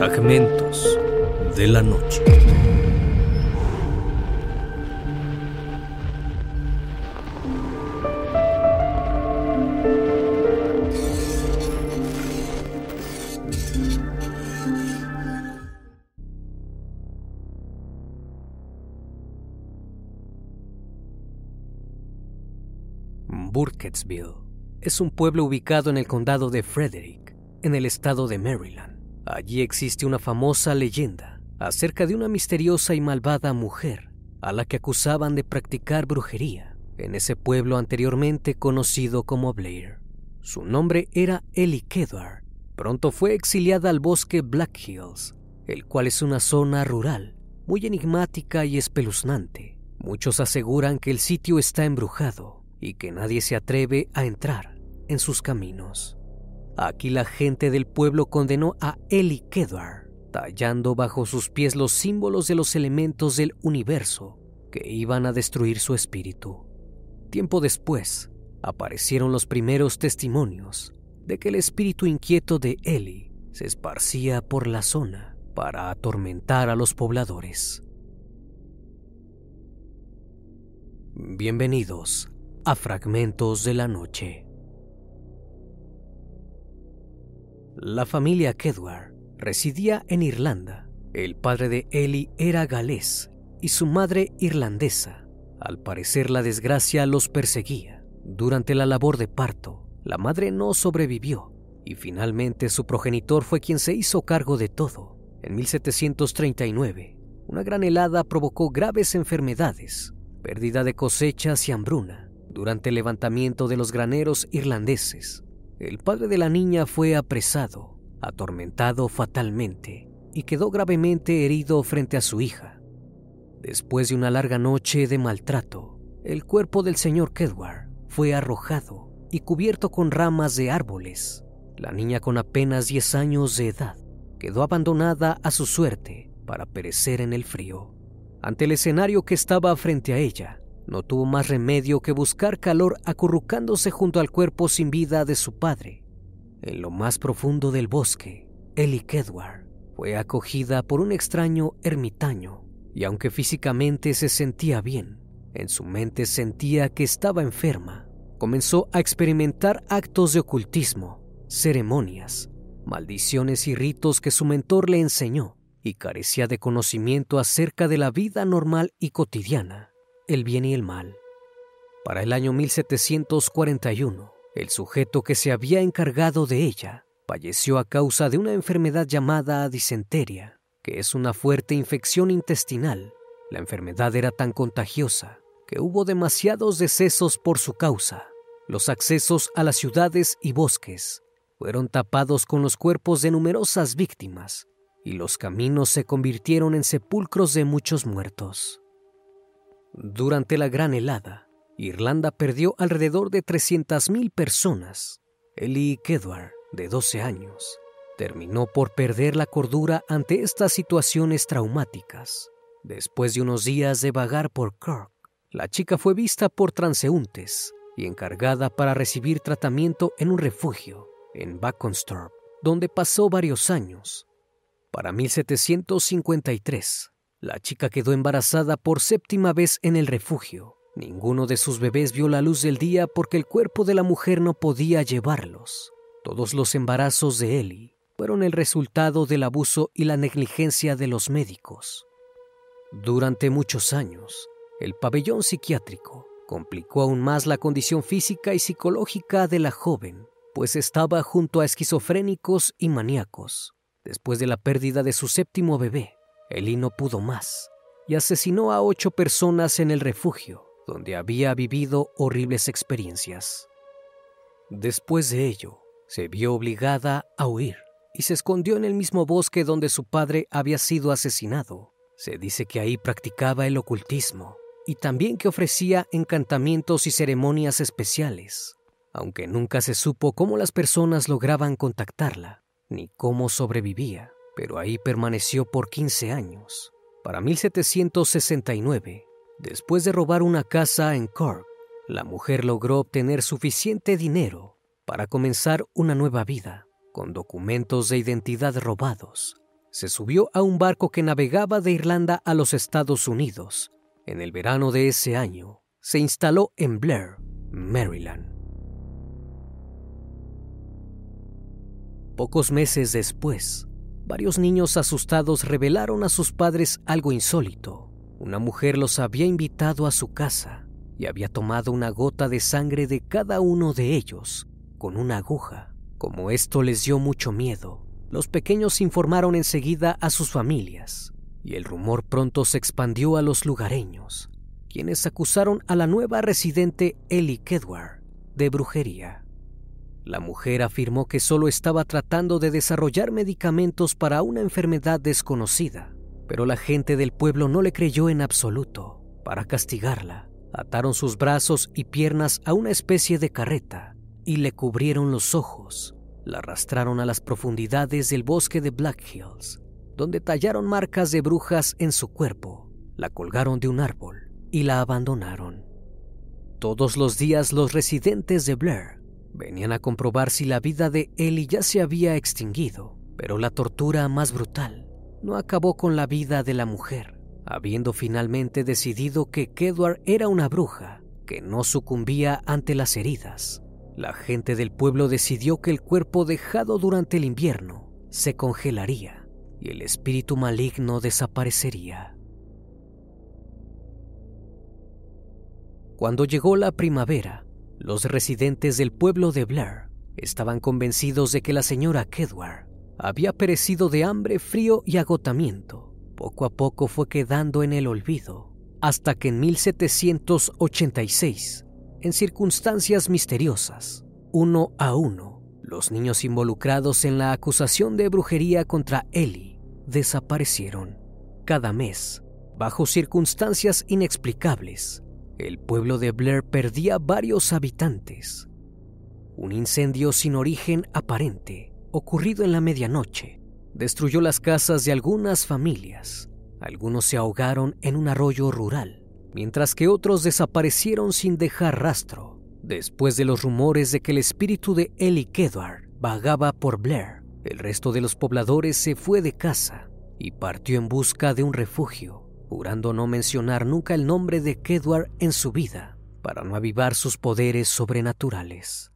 Fragmentos de la noche. Burkettsville es un pueblo ubicado en el condado de Frederick, en el estado de Maryland. Allí existe una famosa leyenda acerca de una misteriosa y malvada mujer a la que acusaban de practicar brujería en ese pueblo anteriormente conocido como Blair. Su nombre era Ellie Kedward. Pronto fue exiliada al bosque Black Hills, el cual es una zona rural muy enigmática y espeluznante. Muchos aseguran que el sitio está embrujado y que nadie se atreve a entrar en sus caminos. Aquí la gente del pueblo condenó a Eli Kedwar, tallando bajo sus pies los símbolos de los elementos del universo que iban a destruir su espíritu. Tiempo después, aparecieron los primeros testimonios de que el espíritu inquieto de Eli se esparcía por la zona para atormentar a los pobladores. Bienvenidos a Fragmentos de la Noche. La familia Kedward residía en Irlanda. El padre de Ellie era galés y su madre irlandesa. Al parecer la desgracia los perseguía. Durante la labor de parto, la madre no sobrevivió y finalmente su progenitor fue quien se hizo cargo de todo. En 1739, una gran helada provocó graves enfermedades, pérdida de cosechas y hambruna. Durante el levantamiento de los graneros irlandeses, el padre de la niña fue apresado, atormentado fatalmente y quedó gravemente herido frente a su hija. Después de una larga noche de maltrato, el cuerpo del señor Kedward fue arrojado y cubierto con ramas de árboles. La niña con apenas 10 años de edad quedó abandonada a su suerte para perecer en el frío. Ante el escenario que estaba frente a ella, no tuvo más remedio que buscar calor acurrucándose junto al cuerpo sin vida de su padre. En lo más profundo del bosque, Ellie Kedward fue acogida por un extraño ermitaño y aunque físicamente se sentía bien, en su mente sentía que estaba enferma. Comenzó a experimentar actos de ocultismo, ceremonias, maldiciones y ritos que su mentor le enseñó y carecía de conocimiento acerca de la vida normal y cotidiana el bien y el mal. Para el año 1741, el sujeto que se había encargado de ella falleció a causa de una enfermedad llamada disenteria, que es una fuerte infección intestinal. La enfermedad era tan contagiosa que hubo demasiados decesos por su causa. Los accesos a las ciudades y bosques fueron tapados con los cuerpos de numerosas víctimas y los caminos se convirtieron en sepulcros de muchos muertos. Durante la gran helada, Irlanda perdió alrededor de 300.000 personas. Ellie Kedward, de 12 años, terminó por perder la cordura ante estas situaciones traumáticas. Después de unos días de vagar por Cork, la chica fue vista por transeúntes y encargada para recibir tratamiento en un refugio en Baconstorp, donde pasó varios años. Para 1753, la chica quedó embarazada por séptima vez en el refugio. Ninguno de sus bebés vio la luz del día porque el cuerpo de la mujer no podía llevarlos. Todos los embarazos de Ellie fueron el resultado del abuso y la negligencia de los médicos. Durante muchos años, el pabellón psiquiátrico complicó aún más la condición física y psicológica de la joven, pues estaba junto a esquizofrénicos y maníacos. Después de la pérdida de su séptimo bebé, Eli no pudo más y asesinó a ocho personas en el refugio, donde había vivido horribles experiencias. Después de ello, se vio obligada a huir y se escondió en el mismo bosque donde su padre había sido asesinado. Se dice que ahí practicaba el ocultismo y también que ofrecía encantamientos y ceremonias especiales, aunque nunca se supo cómo las personas lograban contactarla ni cómo sobrevivía pero ahí permaneció por 15 años. Para 1769, después de robar una casa en Cork, la mujer logró obtener suficiente dinero para comenzar una nueva vida, con documentos de identidad robados. se subió a un barco que navegaba de Irlanda a los Estados Unidos. En el verano de ese año, se instaló en Blair, Maryland. Pocos meses después, varios niños asustados revelaron a sus padres algo insólito. Una mujer los había invitado a su casa y había tomado una gota de sangre de cada uno de ellos con una aguja. Como esto les dio mucho miedo, los pequeños informaron enseguida a sus familias y el rumor pronto se expandió a los lugareños, quienes acusaron a la nueva residente Ellie Kedward de brujería. La mujer afirmó que solo estaba tratando de desarrollar medicamentos para una enfermedad desconocida, pero la gente del pueblo no le creyó en absoluto. Para castigarla, Ataron sus brazos y piernas a una especie de carreta y le cubrieron los ojos. La arrastraron a las profundidades del bosque de Black Hills, donde tallaron marcas de brujas en su cuerpo, la colgaron de un árbol y la abandonaron. Todos los días los residentes de Blair venían a comprobar si la vida de Ellie ya se había extinguido, pero la tortura más brutal no acabó con la vida de la mujer habiendo finalmente decidido que Kedward era una bruja que no sucumbía ante las heridas. La gente del pueblo decidió que el cuerpo dejado durante el invierno se congelaría y el espíritu maligno desaparecería. Cuando llegó la primavera, los residentes del pueblo de Blair estaban convencidos de que la señora Kedward había perecido de hambre, frío y agotamiento poco a poco fue quedando en el olvido, hasta que en 1786, en circunstancias misteriosas, uno a uno, los niños involucrados en la acusación de brujería contra Ellie desaparecieron. Cada mes, bajo circunstancias inexplicables, el pueblo de Blair perdía varios habitantes. Un incendio sin origen aparente, ocurrido en la medianoche, destruyó las casas de algunas familias. Algunos se ahogaron en un arroyo rural, mientras que otros desaparecieron sin dejar rastro. Después de los rumores de que el espíritu de Ellie Kedward vagaba por Blair, el resto de los pobladores se fue de casa y partió en busca de un refugio, jurando no mencionar nunca el nombre de Kedward en su vida para no avivar sus poderes sobrenaturales.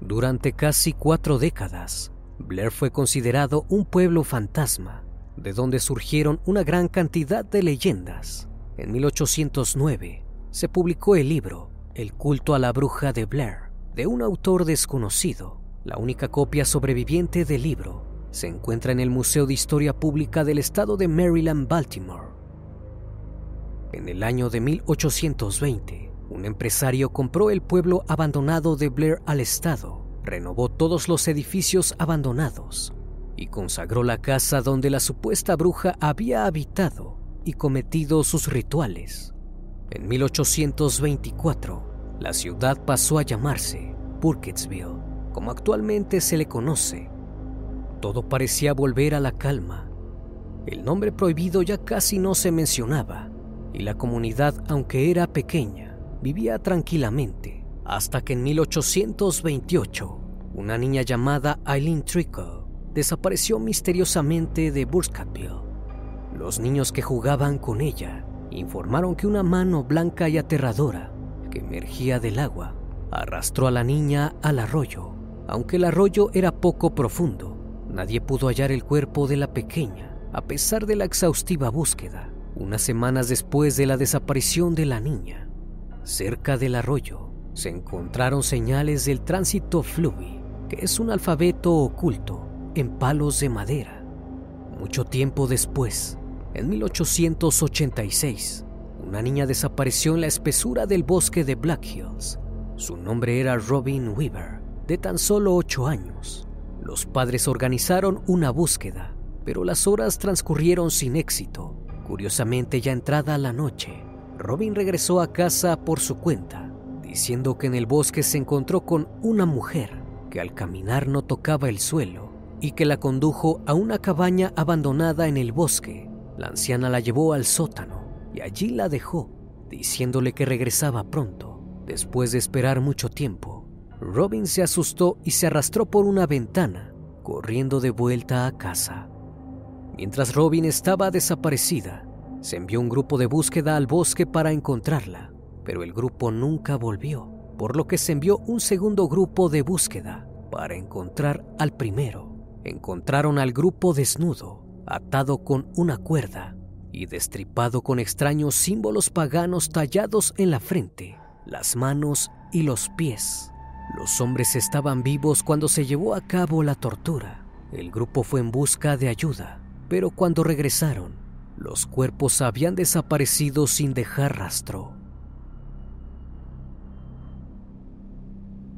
Durante casi cuatro décadas, Blair fue considerado un pueblo fantasma, de donde surgieron una gran cantidad de leyendas. En 1809 se publicó el libro El culto a la bruja de Blair, de un autor desconocido. La única copia sobreviviente del libro se encuentra en el Museo de Historia Pública del Estado de Maryland, Baltimore. En el año de 1820, un empresario compró el pueblo abandonado de Blair al Estado, renovó todos los edificios abandonados y consagró la casa donde la supuesta bruja había habitado y cometido sus rituales. En 1824, la ciudad pasó a llamarse Burkittsville, como actualmente se le conoce. Todo parecía volver a la calma. El nombre prohibido ya casi no se mencionaba y la comunidad, aunque era pequeña, vivía tranquilamente hasta que en 1828 una niña llamada Eileen Trickle desapareció misteriosamente de Burskattville. Los niños que jugaban con ella informaron que una mano blanca y aterradora que emergía del agua arrastró a la niña al arroyo. Aunque el arroyo era poco profundo, nadie pudo hallar el cuerpo de la pequeña a pesar de la exhaustiva búsqueda. Unas semanas después de la desaparición de la niña, Cerca del arroyo se encontraron señales del tránsito fluvi, que es un alfabeto oculto en palos de madera. Mucho tiempo después, en 1886, una niña desapareció en la espesura del bosque de Black Hills. Su nombre era Robin Weaver, de tan solo ocho años. Los padres organizaron una búsqueda, pero las horas transcurrieron sin éxito. Curiosamente, ya entrada la noche, Robin regresó a casa por su cuenta, diciendo que en el bosque se encontró con una mujer que al caminar no tocaba el suelo y que la condujo a una cabaña abandonada en el bosque. La anciana la llevó al sótano y allí la dejó, diciéndole que regresaba pronto. Después de esperar mucho tiempo, Robin se asustó y se arrastró por una ventana corriendo de vuelta a casa. Mientras Robin estaba desaparecida, se envió un grupo de búsqueda al bosque para encontrarla, pero el grupo nunca volvió, por lo que se envió un segundo grupo de búsqueda para encontrar al primero. Encontraron al grupo desnudo, atado con una cuerda y destripado con extraños símbolos paganos tallados en la frente, las manos y los pies. Los hombres estaban vivos cuando se llevó a cabo la tortura. El grupo fue en busca de ayuda, pero cuando regresaron, los cuerpos habían desaparecido sin dejar rastro.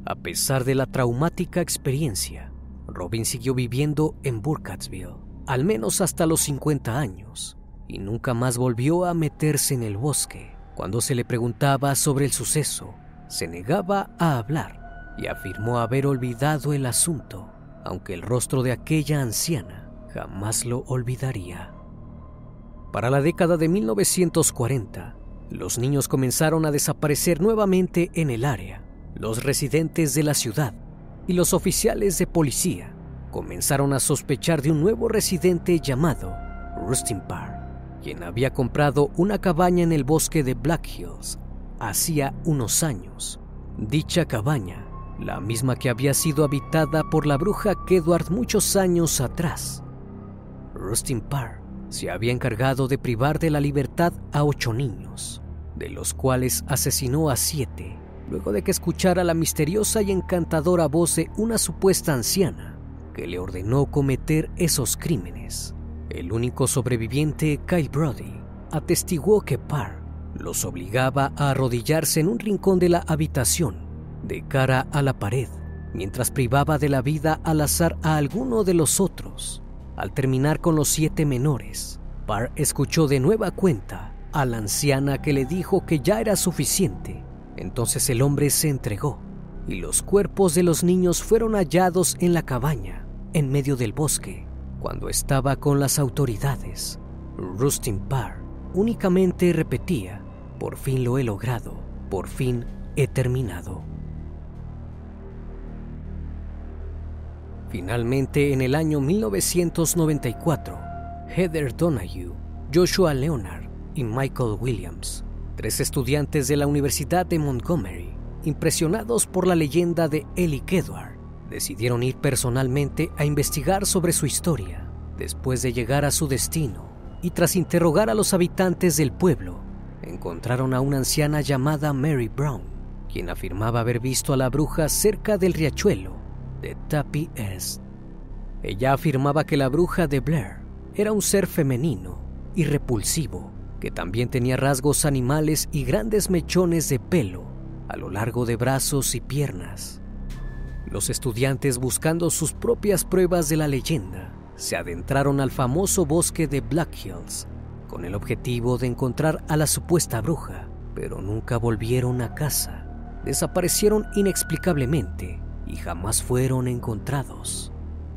A pesar de la traumática experiencia, Robin siguió viviendo en Burkittsville, al menos hasta los 50 años, y nunca más volvió a meterse en el bosque. Cuando se le preguntaba sobre el suceso, se negaba a hablar y afirmó haber olvidado el asunto, aunque el rostro de aquella anciana jamás lo olvidaría. Para la década de 1940, los niños comenzaron a desaparecer nuevamente en el área. Los residentes de la ciudad y los oficiales de policía comenzaron a sospechar de un nuevo residente llamado Rustin Parr, quien había comprado una cabaña en el bosque de Black Hills hacía unos años. Dicha cabaña, la misma que había sido habitada por la bruja Kedward muchos años atrás. Rustin Parr se había encargado de privar de la libertad a ocho niños, de los cuales asesinó a siete, luego de que escuchara la misteriosa y encantadora voz de una supuesta anciana que le ordenó cometer esos crímenes. El único sobreviviente, Kyle Brody, atestiguó que Parr los obligaba a arrodillarse en un rincón de la habitación, de cara a la pared, mientras privaba de la vida al azar a alguno de los otros. Al terminar con los siete menores, Parr escuchó de nueva cuenta a la anciana que le dijo que ya era suficiente. Entonces el hombre se entregó y los cuerpos de los niños fueron hallados en la cabaña, en medio del bosque, cuando estaba con las autoridades. Rustin Parr únicamente repetía, por fin lo he logrado, por fin he terminado. Finalmente, en el año 1994, Heather Donahue, Joshua Leonard y Michael Williams, tres estudiantes de la Universidad de Montgomery, impresionados por la leyenda de Ellie Kedward, decidieron ir personalmente a investigar sobre su historia. Después de llegar a su destino y tras interrogar a los habitantes del pueblo, encontraron a una anciana llamada Mary Brown, quien afirmaba haber visto a la bruja cerca del riachuelo de Tappy Est. Ella afirmaba que la bruja de Blair era un ser femenino y repulsivo, que también tenía rasgos animales y grandes mechones de pelo a lo largo de brazos y piernas. Los estudiantes, buscando sus propias pruebas de la leyenda, se adentraron al famoso bosque de Black Hills con el objetivo de encontrar a la supuesta bruja, pero nunca volvieron a casa. Desaparecieron inexplicablemente y jamás fueron encontrados.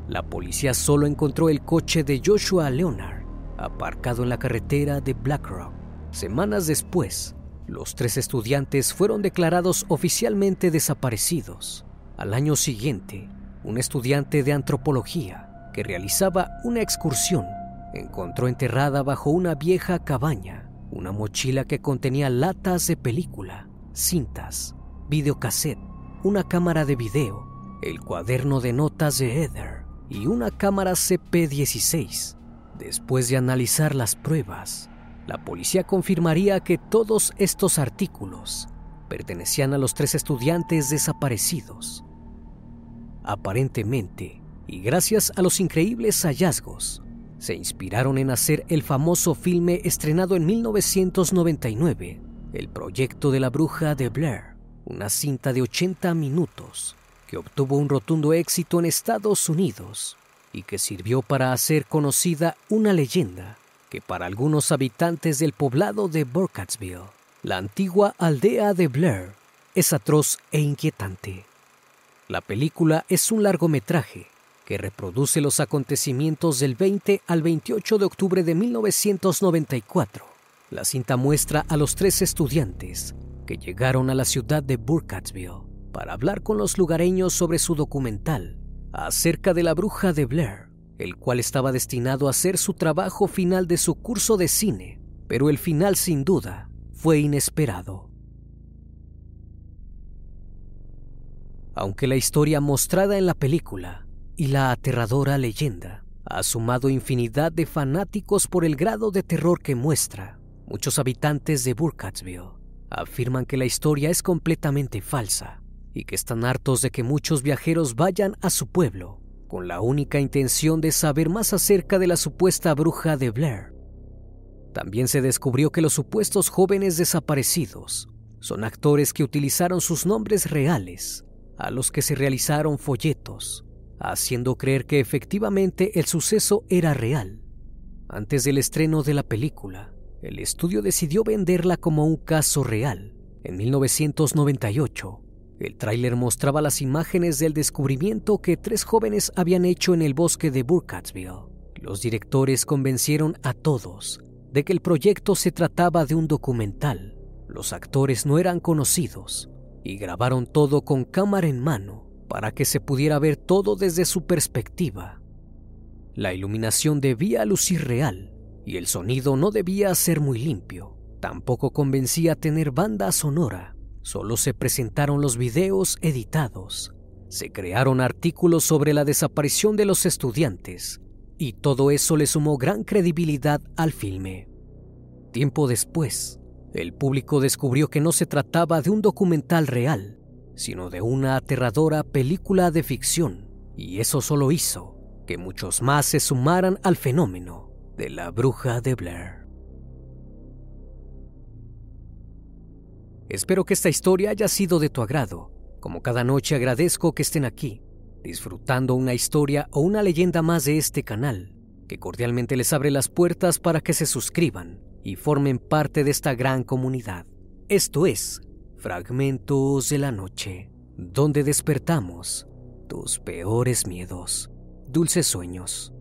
La policía solo encontró el coche de Joshua Leonard aparcado en la carretera de Black Rock. Semanas después, los tres estudiantes fueron declarados oficialmente desaparecidos. Al año siguiente, un estudiante de antropología que realizaba una excursión encontró enterrada bajo una vieja cabaña una mochila que contenía latas de película, cintas, videocassette, una cámara de video, el cuaderno de notas de Heather y una cámara CP16. Después de analizar las pruebas, la policía confirmaría que todos estos artículos pertenecían a los tres estudiantes desaparecidos. Aparentemente, y gracias a los increíbles hallazgos, se inspiraron en hacer el famoso filme estrenado en 1999, El proyecto de la bruja de Blair, una cinta de 80 minutos que obtuvo un rotundo éxito en Estados Unidos y que sirvió para hacer conocida una leyenda que para algunos habitantes del poblado de Burkittsville, la antigua aldea de Blair, es atroz e inquietante. La película es un largometraje que reproduce los acontecimientos del 20 al 28 de octubre de 1994. La cinta muestra a los tres estudiantes que llegaron a la ciudad de Burkittsville para hablar con los lugareños sobre su documental, acerca de la bruja de Blair, el cual estaba destinado a ser su trabajo final de su curso de cine, pero el final sin duda fue inesperado. Aunque la historia mostrada en la película y la aterradora leyenda ha sumado infinidad de fanáticos por el grado de terror que muestra, muchos habitantes de Burkittsville afirman que la historia es completamente falsa y que están hartos de que muchos viajeros vayan a su pueblo con la única intención de saber más acerca de la supuesta bruja de Blair. También se descubrió que los supuestos jóvenes desaparecidos son actores que utilizaron sus nombres reales, a los que se realizaron folletos, haciendo creer que efectivamente el suceso era real. Antes del estreno de la película, el estudio decidió venderla como un caso real. En 1998, el tráiler mostraba las imágenes del descubrimiento que tres jóvenes habían hecho en el bosque de Burkittsville. Los directores convencieron a todos de que el proyecto se trataba de un documental. Los actores no eran conocidos y grabaron todo con cámara en mano para que se pudiera ver todo desde su perspectiva. La iluminación debía lucir real y el sonido no debía ser muy limpio. Tampoco convencía tener banda sonora Solo se presentaron los videos editados, se crearon artículos sobre la desaparición de los estudiantes y todo eso le sumó gran credibilidad al filme. Tiempo después, el público descubrió que no se trataba de un documental real, sino de una aterradora película de ficción, y eso solo hizo que muchos más se sumaran al fenómeno de la bruja de Blair. Espero que esta historia haya sido de tu agrado. Como cada noche agradezco que estén aquí, disfrutando una historia o una leyenda más de este canal, que cordialmente les abre las puertas para que se suscriban y formen parte de esta gran comunidad. Esto es Fragmentos de la Noche, donde despertamos tus peores miedos. Dulces sueños.